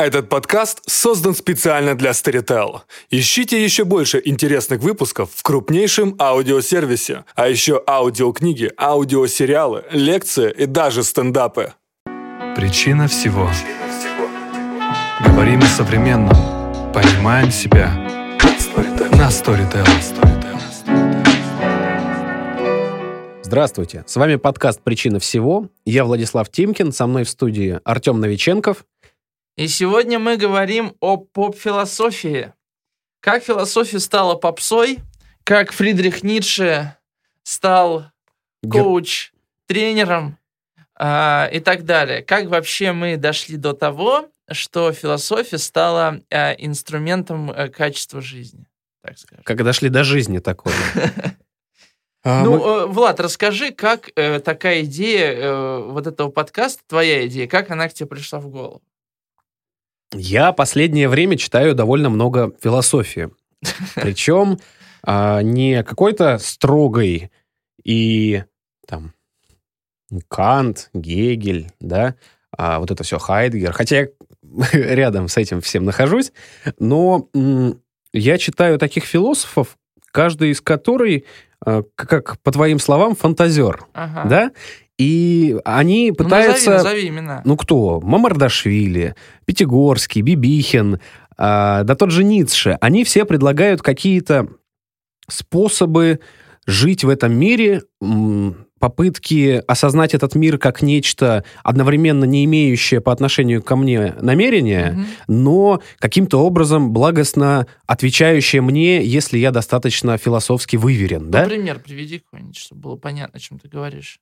Этот подкаст создан специально для Storytel. Ищите еще больше интересных выпусков в крупнейшем аудиосервисе, а еще аудиокниги, аудиосериалы, лекции и даже стендапы. Причина всего. Говорим о современном. Понимаем себя. На Storytel. Здравствуйте, с вами подкаст «Причина всего». Я Владислав Тимкин, со мной в студии Артем Новиченков. И сегодня мы говорим о поп-философии. Как философия стала попсой, как Фридрих Ницше стал коуч, тренером э, и так далее. Как вообще мы дошли до того, что философия стала э, инструментом э, качества жизни, так скажем. Как дошли до жизни такой. А, ну, мы... Влад, расскажи, как э, такая идея э, вот этого подкаста, твоя идея, как она к тебе пришла в голову? Я последнее время читаю довольно много философии. Причем а, не какой-то строгой и там Кант, Гегель, да, а вот это все Хайдгер. Хотя я рядом с этим всем нахожусь, но я читаю таких философов, каждый из которых, как по твоим словам, фантазер, ага. да, и они пытаются... Ну, назови, назови имена. Ну, кто? Мамардашвили, Пятигорский, Бибихин, э, да тот же Ницше. Они все предлагают какие-то способы жить в этом мире, попытки осознать этот мир как нечто одновременно не имеющее по отношению ко мне намерения, mm но каким-то образом благостно отвечающее мне, если я достаточно философски выверен. Ну, да? Пример приведи какой-нибудь, чтобы было понятно, о чем ты говоришь.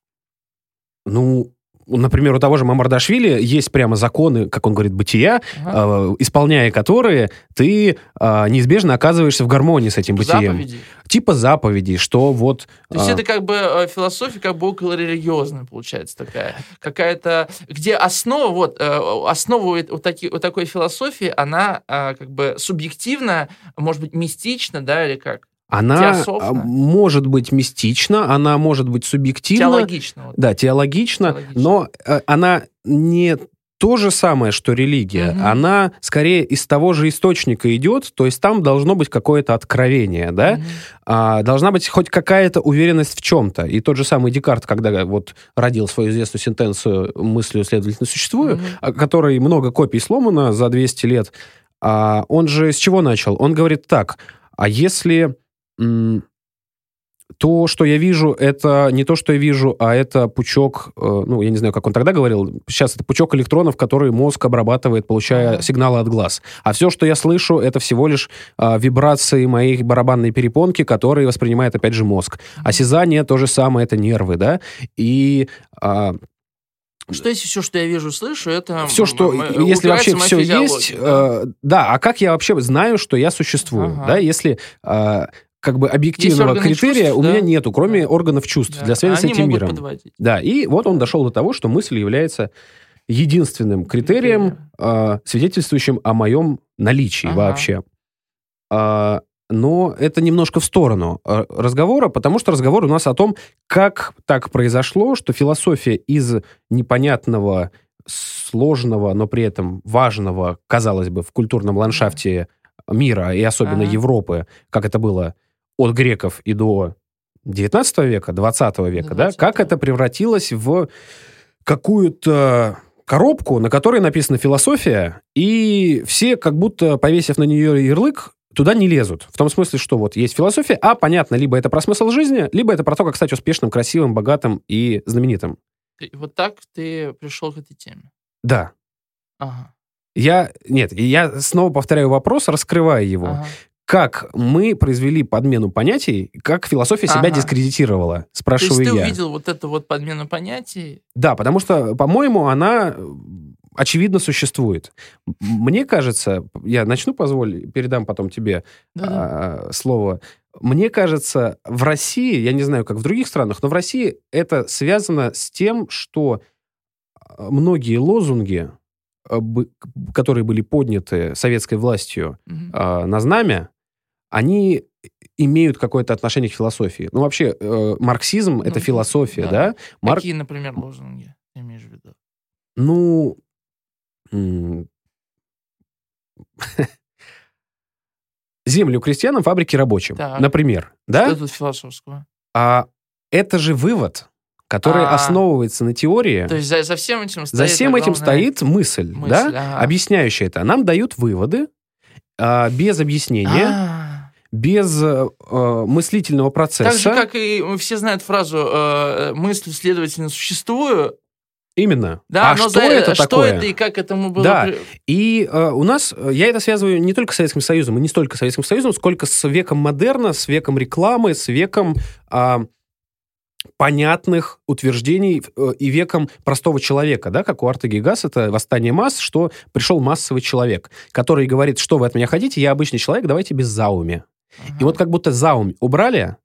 Ну, например, у того же Мамардашвили есть прямо законы, как он говорит, бытия, ага. э, исполняя которые ты э, неизбежно оказываешься в гармонии с этим типа бытием. Заповеди. Типа заповедей, что вот... То есть э, это как бы э, философия как бы около религиозная получается такая. Какая-то... Где основа, вот, э, основа вот, таки, вот такой философии, она э, как бы субъективна, может быть, мистична, да, или как? Она Теософно. может быть мистична, она может быть субъективна. Теологично. Вот. Да, теологично, теологично. но э, она не то же самое, что религия. Угу. Она скорее из того же источника идет, то есть там должно быть какое-то откровение, да? Угу. А, должна быть хоть какая-то уверенность в чем-то. И тот же самый Декарт, когда вот родил свою известную сентенцию «мыслью, следовательно, существую», угу. которой много копий сломано за 200 лет, а, он же с чего начал? Он говорит так, а если то, что я вижу, это не то, что я вижу, а это пучок, э, ну, я не знаю, как он тогда говорил, сейчас это пучок электронов, который мозг обрабатывает, получая сигналы от глаз. А все, что я слышу, это всего лишь а, вибрации моей барабанной перепонки, которые воспринимает, опять же, мозг. Осязание то же самое, это нервы, да, и... А, что если все, что я вижу, слышу, это... Все, что... Если вообще все есть... Да? Э, да, а как я вообще знаю, что я существую? Ага. Да, если... Э, как бы объективного критерия чувств, у меня да? нету, кроме да. органов чувств да. для связи а с этим миром. Подводить. Да, и вот он дошел до того, что мысль является единственным критерием, э, свидетельствующим о моем наличии ага. вообще. А, но это немножко в сторону разговора, потому что разговор у нас о том, как так произошло, что философия из непонятного, сложного, но при этом важного, казалось бы, в культурном ландшафте мира и особенно ага. Европы, как это было от греков и до 19 века, 20 века, 20 да, как это превратилось в какую-то коробку, на которой написана философия, и все, как будто повесив на нее ярлык, туда не лезут. В том смысле, что вот есть философия, а понятно, либо это про смысл жизни, либо это про то, как стать успешным, красивым, богатым и знаменитым. И вот так ты пришел к этой теме? Да. Ага. Я, нет, я снова повторяю вопрос, раскрывая его. Ага как мы произвели подмену понятий, как философия ага. себя дискредитировала, спрашиваю я. То есть ты увидел вот эту вот подмену понятий? Да, потому что, по-моему, она очевидно существует. Мне кажется, я начну, позволь, передам потом тебе а, слово. Мне кажется, в России, я не знаю, как в других странах, но в России это связано с тем, что а, многие лозунги, а, которые были подняты советской властью угу. на знамя, они имеют какое-то отношение к философии. Ну, вообще, э, марксизм ну, — это философия, да? да? Марк... Какие, например, лозунги имеешь в виду? Ну, землю крестьянам, фабрики рабочим. Так. Например. Да? Что тут философского? А это же вывод, который А-а-а. основывается на теории. То есть за, за всем этим стоит... За всем этим стоит мысль, мысль да? Ага. объясняющая это. Нам дают выводы а, без объяснения. А-а-а без э, э, мыслительного процесса. Так же, как и все знают фразу э, «мысль, следовательно, существую», Именно. Да, а что за, это что такое? это и как этому было... Да, и э, у нас, э, я это связываю не только с Советским Союзом, и не столько с Советским Союзом, сколько с веком модерна, с веком рекламы, с веком э, понятных утверждений э, и веком простого человека, да, как у Арта Гигас, это «Восстание масс», что пришел массовый человек, который говорит, что вы от меня хотите, я обычный человек, давайте без зауми. И вот как будто заум убрали,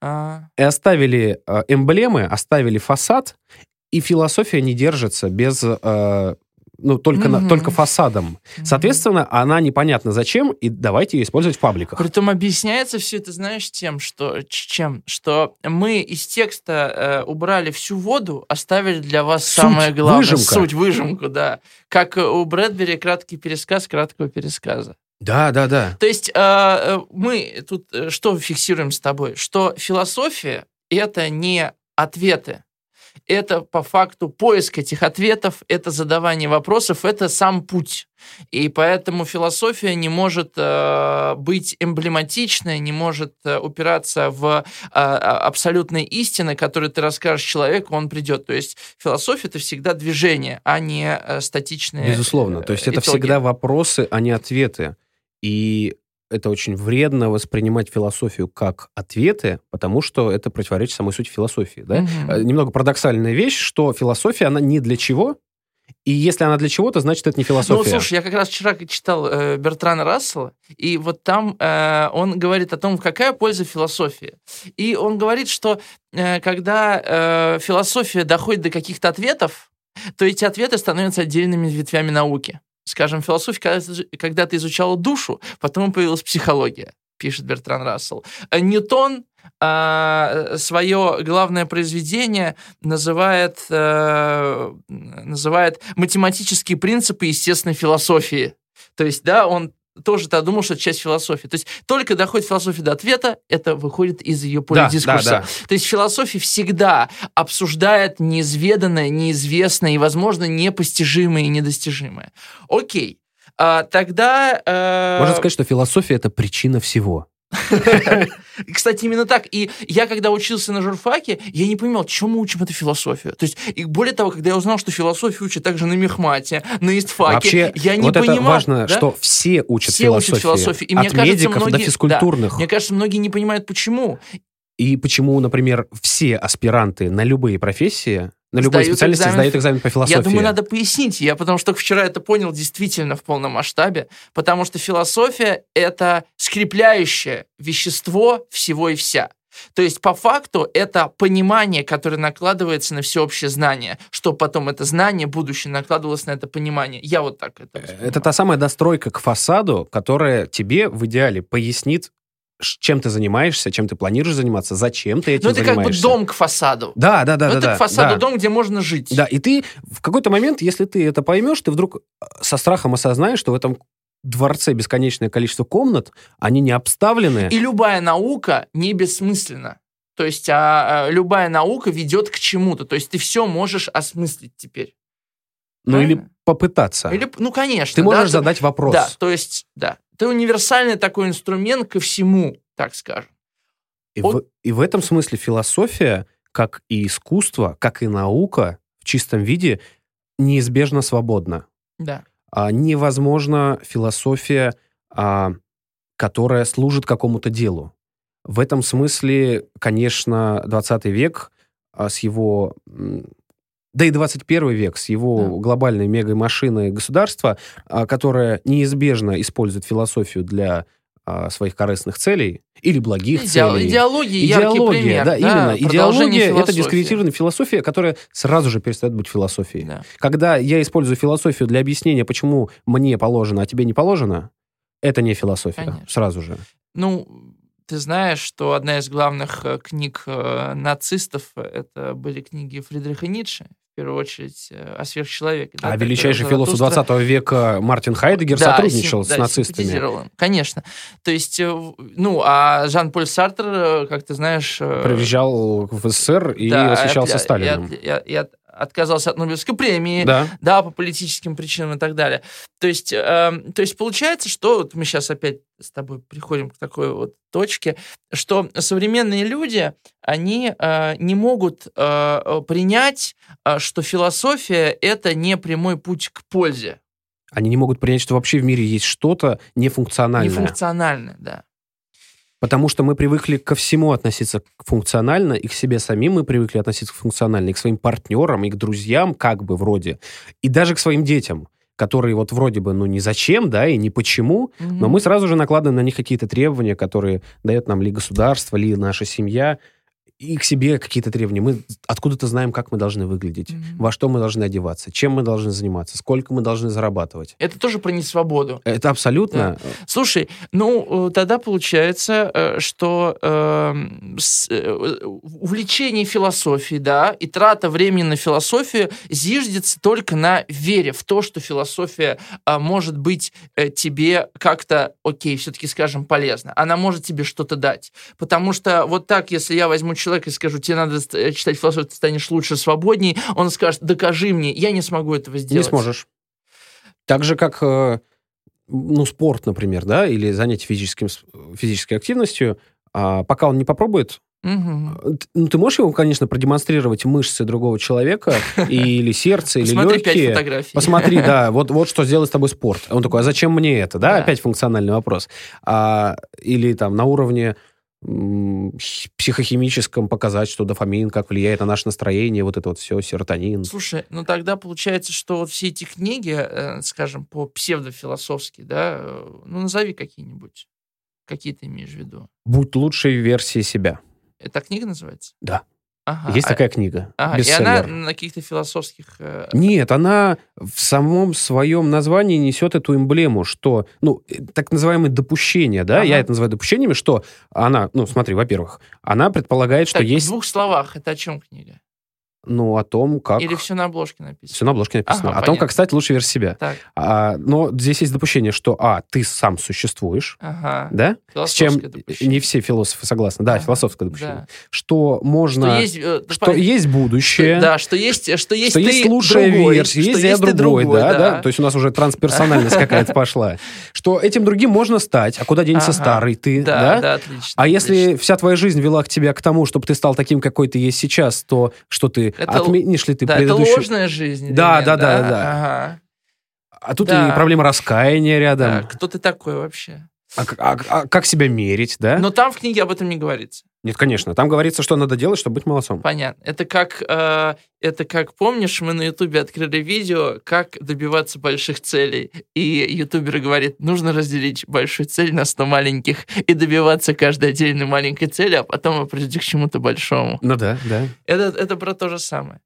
а... и оставили э, эмблемы, оставили фасад, и философия не держится без э, ну, только, mm-hmm. на, только фасадом. Mm-hmm. Соответственно, она непонятна зачем, и давайте ее использовать в пабликах. Притом объясняется все это, знаешь, тем, что, чем? Что мы из текста э, убрали всю воду, оставили для вас суть, самое главное. Выжимка. Суть, выжимку, да. Как у Брэдбери краткий пересказ краткого пересказа. Да, да, да. То есть э, э мы тут э, что фиксируем с тобой? Что философия — это не ответы, это по факту поиск этих ответов, это задавание вопросов, это сам путь. И поэтому философия не может э, быть эмблематичной, не может э, упираться в э, абсолютные истины, которые ты расскажешь человеку, он придет. То есть философия это всегда движение, а не э, статичные. Безусловно. То есть это всегда вопросы, а не ответы. И это очень вредно воспринимать философию как ответы, потому что это противоречит самой сути философии. Да? Угу. Немного парадоксальная вещь, что философия, она не для чего, и если она для чего-то, значит, это не философия. Ну, слушай, я как раз вчера читал э, Бертрана Рассела, и вот там э, он говорит о том, какая польза философии. И он говорит, что э, когда э, философия доходит до каких-то ответов, то эти ответы становятся отдельными ветвями науки скажем, философия, когда ты изучал душу, потом появилась психология, пишет Бертран Рассел. Э, Ньютон а, свое главное произведение называет, а, называет математические принципы естественной философии. То есть, да, он тоже-то думал, что это часть философии. То есть только доходит философия до ответа, это выходит из ее поля да, дискурса. Да, да. То есть философия всегда обсуждает неизведанное, неизвестное и, возможно, непостижимое и недостижимое. Окей. А, тогда... Э... Можно сказать, что философия — это причина всего. Кстати, именно так. И я, когда учился на журфаке, я не понимал, чем мы учим эту философию. То есть, и более того, когда я узнал, что философию учат также на мехмате, на истфаке, Вообще, я не вот понимал. это важно, да? что все учат все философию. Учат философию. И От мне кажется, медиков многие, до физкультурных. Да, мне кажется, многие не понимают, почему. И почему, например, все аспиранты на любые профессии на любой сдают специальности экзамен. сдают экзамен по философии. Я думаю, надо пояснить. Я потому что вчера это понял действительно в полном масштабе, потому что философия — это скрепляющее вещество всего и вся. То есть, по факту, это понимание, которое накладывается на всеобщее знание, что потом это знание, будущее, накладывалось на это понимание. Я вот так это воспринимаю. Это та самая достройка к фасаду, которая тебе в идеале пояснит чем ты занимаешься, чем ты планируешь заниматься, зачем ты этим занимаешься. Ну, это как бы дом к фасаду. Да, да, да. Ну, это да, к фасаду да. дом, где можно жить. Да, и ты в какой-то момент, если ты это поймешь, ты вдруг э, со страхом осознаешь, что в этом дворце бесконечное количество комнат, они не обставлены. И любая наука не бессмысленна. То есть а, а, любая наука ведет к чему-то. То есть ты все можешь осмыслить теперь. Ну Правильно? или попытаться. Или, ну, конечно. Ты можешь да, задать вопрос. Да, то есть, да. Это универсальный такой инструмент ко всему, так скажем. И, Он... в, и в этом смысле философия, как и искусство, как и наука в чистом виде, неизбежно свободна. Да. А, невозможно философия, а, которая служит какому-то делу. В этом смысле, конечно, 20 век а, с его да и 21 век с его да. глобальной мегамашиной государства, а, которое неизбежно использует философию для а, своих корыстных целей или благих Иде... целей. Идеология, Идеология пример, да, да, именно. Идеология — это дискредитированная философия, которая сразу же перестает быть философией. Да. Когда я использую философию для объяснения, почему мне положено, а тебе не положено, это не философия, Конечно. сразу же. Ну, ты знаешь, что одна из главных э, книг э, нацистов — это были книги Фридриха Ницше, в первую очередь, э, о сверхчеловеке. Да, а величайший философ 20 века Мартин Хайдегер да, сотрудничал сим, с да, нацистами. Конечно. То есть, э, ну, а Жан-Поль Сартер, э, как ты знаешь... Приезжал в СССР и да, восхищался Сталином. И, и, и, отказался от Нобелевской премии, да, да по политическим причинам и так далее. То есть, э, то есть получается, что вот мы сейчас опять с тобой приходим к такой вот точке, что современные люди, они э, не могут э, принять, э, что философия это не прямой путь к пользе. Они не могут принять, что вообще в мире есть что-то нефункциональное. Нефункциональное, да. Потому что мы привыкли ко всему относиться функционально, и к себе самим мы привыкли относиться функционально, и к своим партнерам, и к друзьям, как бы вроде, и даже к своим детям которые вот вроде бы, ну, не зачем, да, и не почему, mm-hmm. но мы сразу же накладываем на них какие-то требования, которые дает нам ли государство, ли наша семья, и к себе какие-то требования. Мы откуда-то знаем, как мы должны выглядеть, mm-hmm. во что мы должны одеваться, чем мы должны заниматься, сколько мы должны зарабатывать. Это тоже про несвободу. Это абсолютно. Да. Слушай, ну э, тогда получается, э, что эм, э, увлечение философией, да, и трата времени на философию зиждется только на вере в то, что философия э, может быть э, тебе как-то, окей, все-таки скажем, полезна. Она может тебе что-то дать. Потому что вот так, если я возьму человека и скажу, тебе надо э, читать философию, ты станешь лучше, свободней, он скажет, докажи мне, я не смогу этого сделать. Не сможешь. Так же, как э, ну, спорт, например, да, или занятие физическим, физической активностью, а пока он не попробует, Угу. Ну, ты можешь ему, конечно, продемонстрировать мышцы другого человека или сердце, или Посмотри легкие. Пять фотографий. Посмотри, да, вот, вот что сделает с тобой спорт. Он такой, а зачем мне это? Да, да. опять функциональный вопрос. А, или там на уровне психохимическом показать, что дофамин как влияет на наше настроение, вот это вот все, серотонин. Слушай, ну тогда получается, что вот все эти книги, э, скажем, по псевдофилософски, да, э, ну назови какие-нибудь. Какие ты имеешь в виду? Будь лучшей версией себя. Эта книга называется? Да. Ага. Есть а, такая книга. Ага, и она на каких-то философских... Э... Нет, она в самом своем названии несет эту эмблему, что, ну, э, так называемое допущение, да, ага. я это называю допущениями, что она, ну, смотри, во-первых, она предполагает, так, что есть... в двух словах, это о чем книга? Ну, о том, как... Или все на обложке написано? Все на обложке написано. Ага, о понятно. том, как стать лучше версией себя. Так. А, но здесь есть допущение, что, а, ты сам существуешь, ага. да? С чем допущение. не все философы согласны. Да, ага. философское допущение. Да. Что можно... Что есть, э, что понятно. есть будущее. Что, да, что есть, что есть что ты есть лучшая другой, версия, есть я другой, другой да, да, да. То есть у нас уже трансперсональность какая-то пошла. Что этим другим можно стать, а куда денется старый ты, да? Да, отлично. А если вся твоя жизнь вела к тебе к тому, чтобы ты стал таким, какой ты есть сейчас, то что ты отменишь ли ты да, предыдущую... это ложная жизнь. Да, да, да, да, да. Ага. А тут да. и проблема раскаяния рядом. Да, кто ты такой вообще? А, а, а как себя мерить, да? Но там в книге об этом не говорится. Нет, конечно. Там говорится, что надо делать, чтобы быть молодцом. Понятно. Это как, э, это как помнишь, мы на Ютубе открыли видео, как добиваться больших целей. И ютубер говорит, нужно разделить большую цель на 100 маленьких и добиваться каждой отдельной маленькой цели, а потом прийти к чему-то большому. Ну да, да. Это, это про то же самое.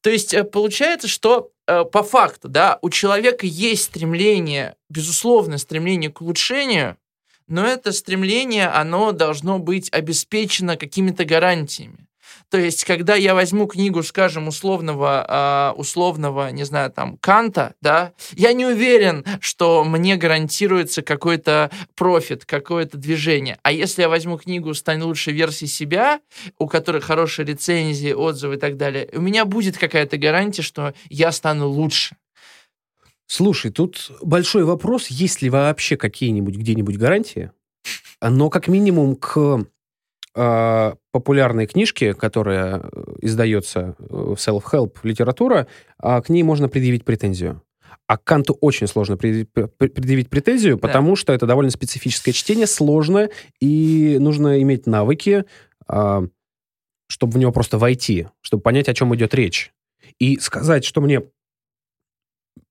То есть э, получается, что э, по факту, да, у человека есть стремление, безусловно, стремление к улучшению, но это стремление, оно должно быть обеспечено какими-то гарантиями. То есть, когда я возьму книгу, скажем, условного, э, условного, не знаю, там, Канта, да, я не уверен, что мне гарантируется какой-то профит, какое-то движение. А если я возьму книгу «Стань лучшей версией себя», у которой хорошие рецензии, отзывы и так далее, у меня будет какая-то гарантия, что я стану лучше. Слушай, тут большой вопрос, есть ли вообще какие-нибудь где-нибудь гарантии, но как минимум к э, популярной книжке, которая э, издается э, в self-help литература, э, к ней можно предъявить претензию. А к Канту очень сложно предъявить претензию, потому да. что это довольно специфическое чтение, сложно, и нужно иметь навыки, э, чтобы в него просто войти, чтобы понять, о чем идет речь. И сказать, что мне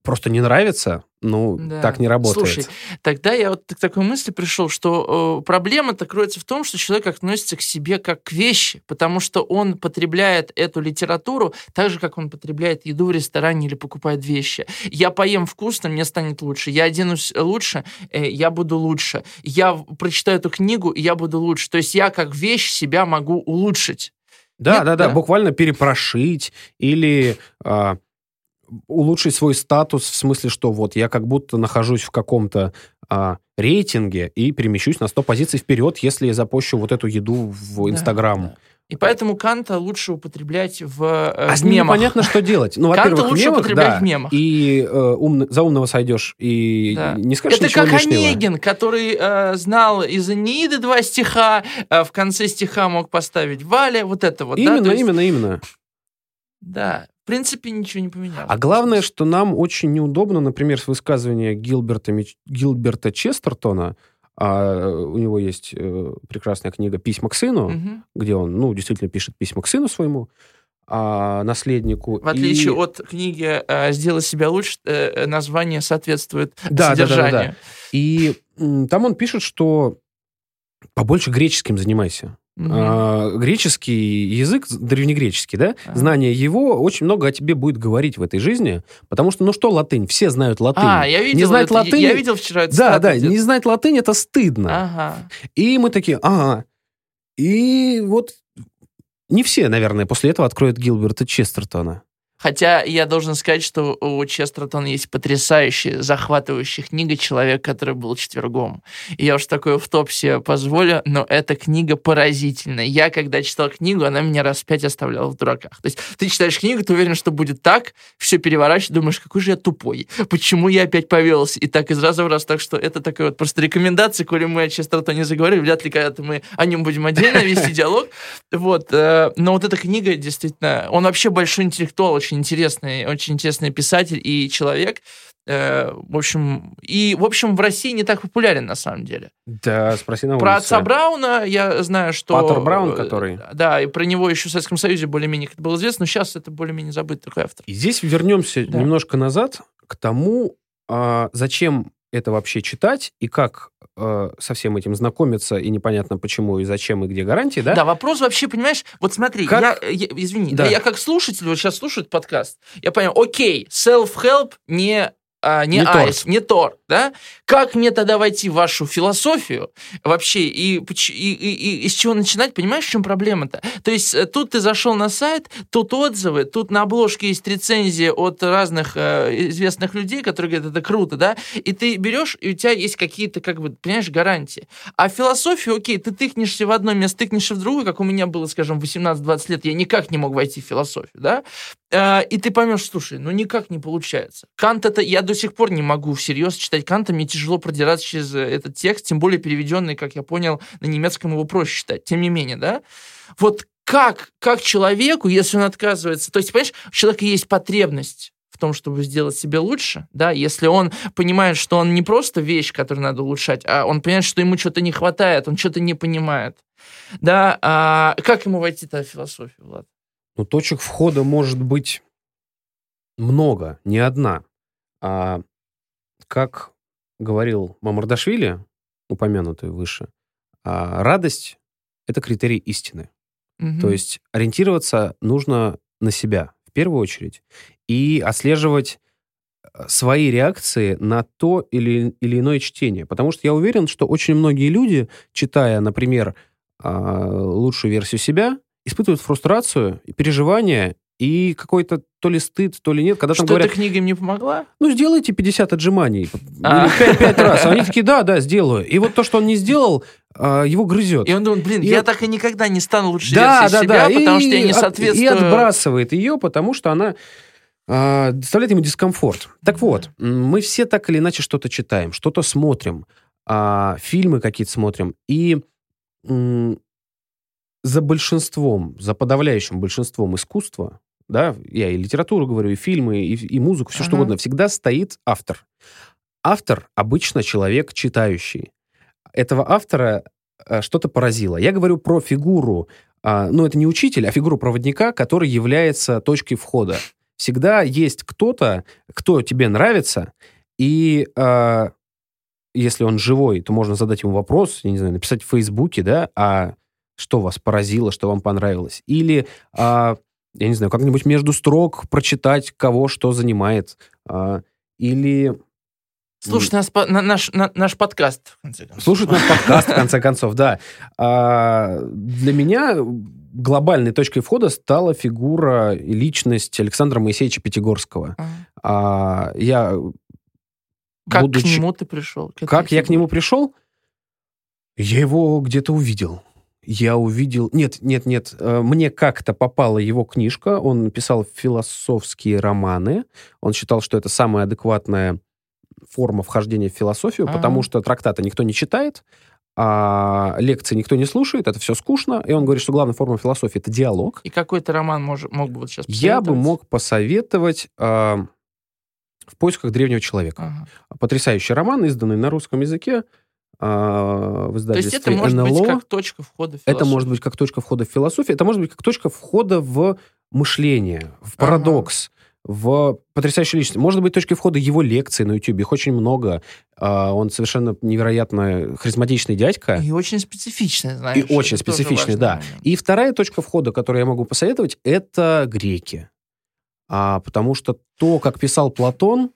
просто не нравится, ну, да. так не работает. Слушай, тогда я вот к такой мысли пришел, что э, проблема-то кроется в том, что человек относится к себе как к вещи, потому что он потребляет эту литературу так же, как он потребляет еду в ресторане или покупает вещи. Я поем вкусно, мне станет лучше. Я оденусь лучше, э, я буду лучше. Я прочитаю эту книгу, и я буду лучше. То есть я как вещь себя могу улучшить. Да, Нет, да, да, да, буквально перепрошить или а, улучшить свой статус в смысле, что вот я как будто нахожусь в каком-то а, рейтинге и перемещусь на 100 позиций вперед, если я запущу вот эту еду в Инстаграм. Да, да. И поэтому Канта лучше употреблять в, э, а в мемах. непонятно, что делать. Ну, Канта лучше мемах, употреблять да, в мемах. И э, ум, за умного сойдешь, и да. не скажешь Это ничего как лишнего. Онегин, который э, знал из Энеиды два стиха, э, в конце стиха мог поставить Валя, вот это вот. Именно, да? есть... именно, именно. Да, в принципе, ничего не поменялось. А главное, что нам очень неудобно, например, с высказывания Гилберта, Гилберта Честертона, а у него есть э, прекрасная книга «Письма к сыну», угу. где он, ну, действительно пишет письма к сыну своему, а, наследнику. В отличие и... от книги э, «Сделай себя лучше», э, название соответствует да, содержанию. Да, да, да, да. И там он пишет, что побольше греческим занимайся. Угу. А, греческий язык, древнегреческий, да, а. знание его очень много о тебе будет говорить в этой жизни, потому что, ну что латынь, все знают латынь. А, я видел, не знать это, латынь, я видел вчера это Да, да, не знать латынь это стыдно. Ага. И мы такие, ага. И вот не все, наверное, после этого откроют Гилберта Честертона. Хотя я должен сказать, что у Честертона есть потрясающая, захватывающая книга «Человек, который был четвергом». Я уж такое в топ себе позволю, но эта книга поразительная. Я, когда читал книгу, она меня раз пять оставляла в дураках. То есть ты читаешь книгу, ты уверен, что будет так, все переворачиваешь, думаешь, какой же я тупой, почему я опять повелся, и так из раза в раз. Так что это такая вот просто рекомендация, коли мы о Честертоне заговорили, вряд ли когда-то мы о нем будем отдельно вести диалог. Вот. Э, но вот эта книга действительно... Он вообще большой интеллектуал, очень очень интересный, очень интересный писатель и человек. Э, в общем, и, в общем, в России не так популярен на самом деле. Да, спроси на улице. Про отца Брауна я знаю, что... Паттер Браун, который... Да, и про него еще в Советском Союзе более-менее это было известно, но сейчас это более-менее забытый такой автор. И здесь вернемся да. немножко назад к тому, а, зачем это вообще читать и как э, со всем этим знакомиться, и непонятно почему, и зачем, и где гарантии, да? Да, вопрос вообще, понимаешь, вот смотри, как... я, я, извини, да. Я как слушатель, вот сейчас слушаю подкаст, я понял, окей, self-help не а, не, не Айс, не Тор, да? Как мне тогда войти в вашу философию вообще и, и, и, и, и с чего начинать? Понимаешь, в чем проблема-то? То есть э, тут ты зашел на сайт, тут отзывы, тут на обложке есть рецензии от разных э, известных людей, которые говорят, это круто, да? И ты берешь, и у тебя есть какие-то, как бы, понимаешь, гарантии. А философию, окей, ты тыкнешься в одно место, тыкнешься в другое, как у меня было, скажем, 18-20 лет, я никак не мог войти в философию, да? Э, и ты поймешь, слушай, ну никак не получается. Кант это, я до сих пор не могу всерьез читать Канта, мне тяжело продираться через этот текст, тем более переведенный, как я понял, на немецком его проще читать. Тем не менее, да? Вот как, как человеку, если он отказывается, то есть, понимаешь, у человека есть потребность в том, чтобы сделать себе лучше, да, если он понимает, что он не просто вещь, которую надо улучшать, а он понимает, что ему что-то не хватает, он что-то не понимает, да, а как ему войти-то в философию, Влад? Ну, точек входа может быть много, не одна. А как говорил Мамардашвили, упомянутый выше, а радость — это критерий истины. Угу. То есть ориентироваться нужно на себя в первую очередь и отслеживать э, свои реакции на то или, или иное чтение. Потому что я уверен, что очень многие люди, читая, например, а, лучшую версию себя, испытывают фрустрацию и переживания и какой-то то ли стыд, то ли нет. Когда Что там говорят, книга им не помогла? Ну, сделайте 50 отжиманий. А. Или 5, 5 раз. А они такие, да, да, сделаю. И вот то, что он не сделал, а, его грызет. И он думает, блин, и я так и никогда не стану лучше да, да, себя, да. потому и, что я не соответствую... И отбрасывает ее, потому что она а, доставляет ему дискомфорт. Так вот, мы все так или иначе что-то читаем, что-то смотрим, а, фильмы какие-то смотрим. И за большинством, за подавляющим большинством искусства, да, я и литературу говорю, и фильмы, и, и музыку, все ага. что угодно, всегда стоит автор. Автор обычно человек читающий. Этого автора э, что-то поразило. Я говорю про фигуру, э, ну, это не учитель, а фигуру проводника, который является точкой входа. Всегда есть кто-то, кто тебе нравится, и э, если он живой, то можно задать ему вопрос, я не знаю, написать в Фейсбуке, да, а что вас поразило, что вам понравилось. Или, а, я не знаю, как-нибудь между строк прочитать, кого что занимает. А, или Слушать нас, на, наш, на, наш подкаст, в конце концов. Слушать наш подкаст, в конце концов, да. А, для меня глобальной точкой входа стала фигура и личность Александра Моисеевича Пятигорского. А, я... Как будучи... к нему ты пришел? Как я к нему пришел? Я его где-то увидел. Я увидел... Нет, нет, нет. Э, мне как-то попала его книжка. Он писал философские романы. Он считал, что это самая адекватная форма вхождения в философию, А-а-а. потому что трактаты никто не читает, а лекции никто не слушает, это все скучно. И он говорит, что главная форма философии — это диалог. И какой то роман мож, мог бы вот сейчас Я бы мог посоветовать э, «В поисках древнего человека». Ага. Потрясающий роман, изданный на русском языке в издательстве То есть это может НЛО. быть как точка входа в философию? Это может быть как точка входа в философию, это может быть как точка входа в мышление, в парадокс, ага. в потрясающую личность. Может быть точкой входа его лекции на YouTube, их очень много. А, он совершенно невероятно харизматичный дядька. И очень специфичный, знаешь. И очень специфичный, да. Момент. И вторая точка входа, которую я могу посоветовать, это греки. А, потому что то, как писал Платон,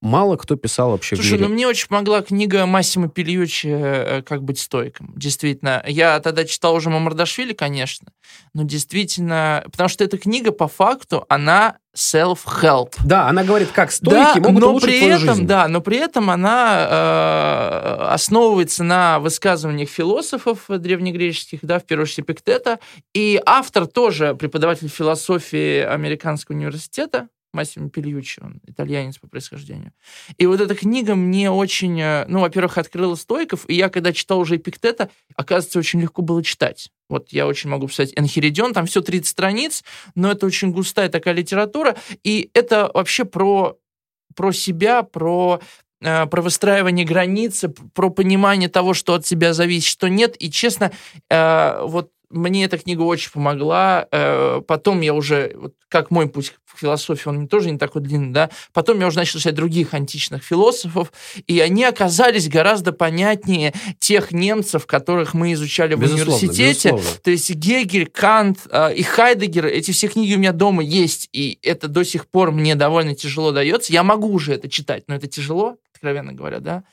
мало кто писал вообще Слушай, ну мне очень помогла книга Массима Пельючи э, «Как быть стойком». Действительно. Я тогда читал уже Мамардашвили, конечно, но действительно... Потому что эта книга, по факту, она self-help. Да, она говорит, как стойки да, могут но улучшить при этом, жизнь. Да, но при этом она э, основывается на высказываниях философов древнегреческих, да, в первую очередь Эпиктета, и автор тоже преподаватель философии Американского университета, Массимо Пельючи, он итальянец по происхождению. И вот эта книга мне очень, э, ну, во-первых, открыла стойков, и я, когда читал уже Эпиктета, оказывается, очень легко было читать. Вот я очень могу писать Энхиридион, там все 30 страниц, но это очень густая такая литература, и это вообще про, про себя, про э, про выстраивание границы, про понимание того, что от тебя зависит, что нет. И, честно, э, вот мне эта книга очень помогла. Э, потом я уже, вот как мой путь к философии, он тоже не такой длинный, да. Потом я уже начал читать других античных философов, и они оказались гораздо понятнее тех немцев, которых мы изучали безусловно, в университете. Безусловно. То есть Гегель, Кант э, и Хайдегер, эти все книги у меня дома есть, и это до сих пор мне довольно тяжело дается. Я могу уже это читать, но это тяжело, откровенно говоря, да.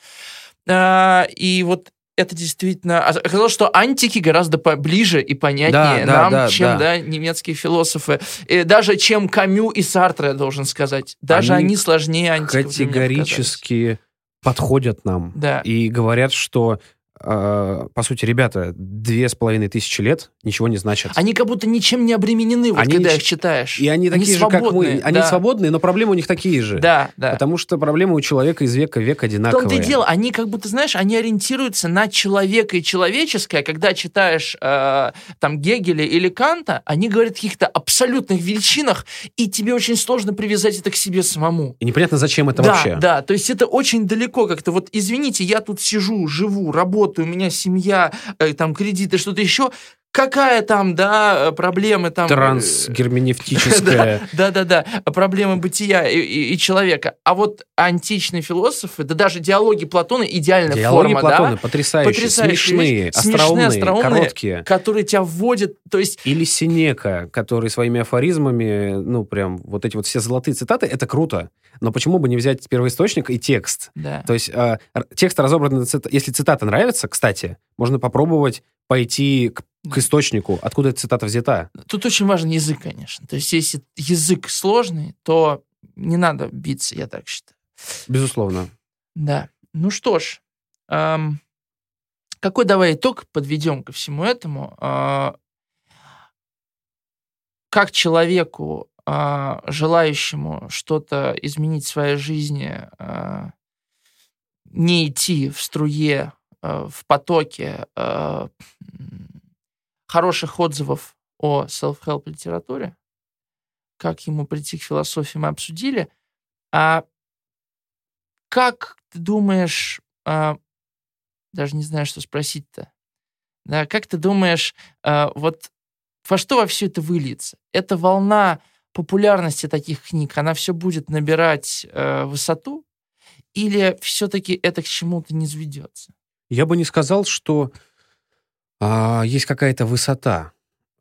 Э, и вот это действительно... А, оказалось, что антики гораздо ближе и понятнее да, нам, да, чем да. Да, немецкие философы. И даже чем Камю и Сартре, я должен сказать. Даже они, они сложнее антиков. Категорически подходят нам. Да. И говорят, что по сути, ребята, две с половиной тысячи лет ничего не значат. Они как будто ничем не обременены, вот они когда их читаешь. И они, они такие же, как мы. Они да. свободные, но проблемы у них такие же. Да, да. Потому что проблемы у человека из века в век одинаковые. В том-то и дело, они как будто, знаешь, они ориентируются на человека и человеческое. Когда читаешь э, там Гегеля или Канта, они говорят о каких-то абсолютных величинах, и тебе очень сложно привязать это к себе самому. И непонятно, зачем это да, вообще. Да, то есть это очень далеко как-то. Вот, извините, я тут сижу, живу, работаю, работаю, у меня семья, э, там кредиты, что-то еще, какая там, да, проблемы там... Э, Трансгерменевтическая. Да-да-да, проблемы бытия и, и, и человека. А вот античные философы, да даже диалоги Платона идеальная диалоги форма, Платона да? потрясающие, потрясающие смешные, остроумные, остроумные, короткие. Которые тебя вводят, то есть... Или Синека, который своими афоризмами, ну, прям вот эти вот все золотые цитаты, это круто. Но почему бы не взять первоисточник и текст? Да. То есть э, текст разобран, если цитата нравится, кстати, можно попробовать пойти к, к источнику, откуда эта цитата взята. Тут очень важен язык, конечно. То есть, если язык сложный, то не надо биться, я так считаю. Безусловно. Да. Ну что ж, эм, какой давай итог подведем ко всему этому? Э, как человеку, э, желающему что-то изменить в своей жизни, э, не идти в струе Э, в потоке э, хороших отзывов о self-help литературе, как ему прийти к философии, мы обсудили. А как ты думаешь, а, даже не знаю, что спросить-то, да, как ты думаешь, а, вот во что во все это выльется? Эта волна популярности таких книг, она все будет набирать э, высоту, или все-таки это к чему-то не заведется? Я бы не сказал, что а, есть какая-то высота.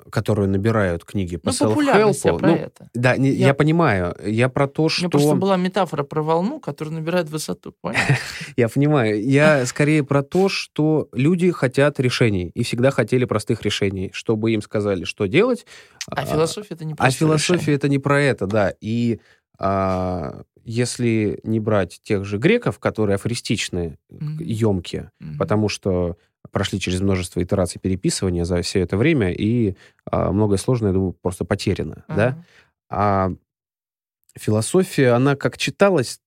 которые набирают книги по ну, self-help. Ну, это. Да, не, я... я понимаю. Я про то, что... У меня просто была метафора про волну, которая набирает высоту. Понял? я понимаю. Я скорее про то, что люди хотят решений. И всегда хотели простых решений, чтобы им сказали, что делать. А, а философия это не про А философия это не про это, да. И а, если не брать тех же греков, которые афористичные, емкие, потому что прошли через множество итераций переписывания за все это время, и а, многое сложное, я думаю, просто потеряно, uh-huh. да? А философия, она как читалась,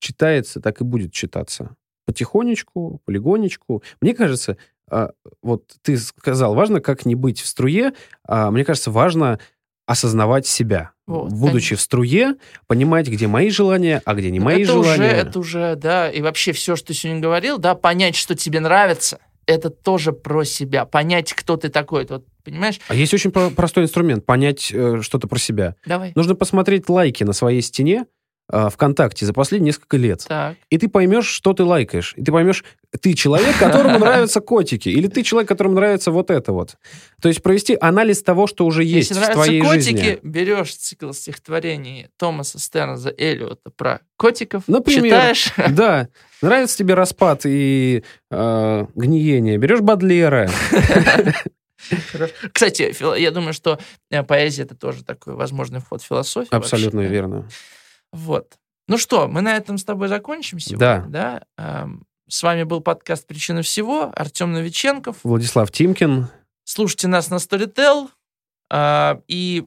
читается, так и будет читаться. Потихонечку, полигонечку. Мне кажется, а, вот ты сказал, важно как не быть в струе, а, мне кажется, важно осознавать себя. Вот, будучи конечно. в струе, понимать, где мои желания, а где не мои это желания. Уже, это уже, да, и вообще все, что ты сегодня говорил, да, понять, что тебе нравится, это тоже про себя. Понять, кто ты такой. Вот, понимаешь? А есть очень простой инструмент понять э, что-то про себя. Давай. Нужно посмотреть лайки на своей стене, э, ВКонтакте за последние несколько лет. Так. И ты поймешь, что ты лайкаешь. И ты поймешь, ты человек, которому нравятся котики, или ты человек, которому нравится вот это вот. То есть провести анализ того, что уже есть Если в твоей котики, жизни. берешь цикл стихотворений Томаса Стернза Эллиота про котиков, Например, читаешь. Да. Нравится тебе распад и э, гниение. Берешь Бадлера. Кстати, я думаю, что э, поэзия это тоже такой возможный вход в философию. Абсолютно вообще, верно. Вот. Ну что, мы на этом с тобой закончим сегодня, да? да? С вами был подкаст «Причина всего». Артем Новиченков. Владислав Тимкин. Слушайте нас на Storytel. А, и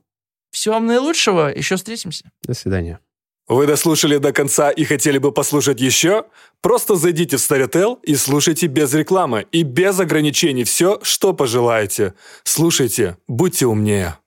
всего вам наилучшего. Еще встретимся. До свидания. Вы дослушали до конца и хотели бы послушать еще? Просто зайдите в Storytel и слушайте без рекламы и без ограничений все, что пожелаете. Слушайте, будьте умнее.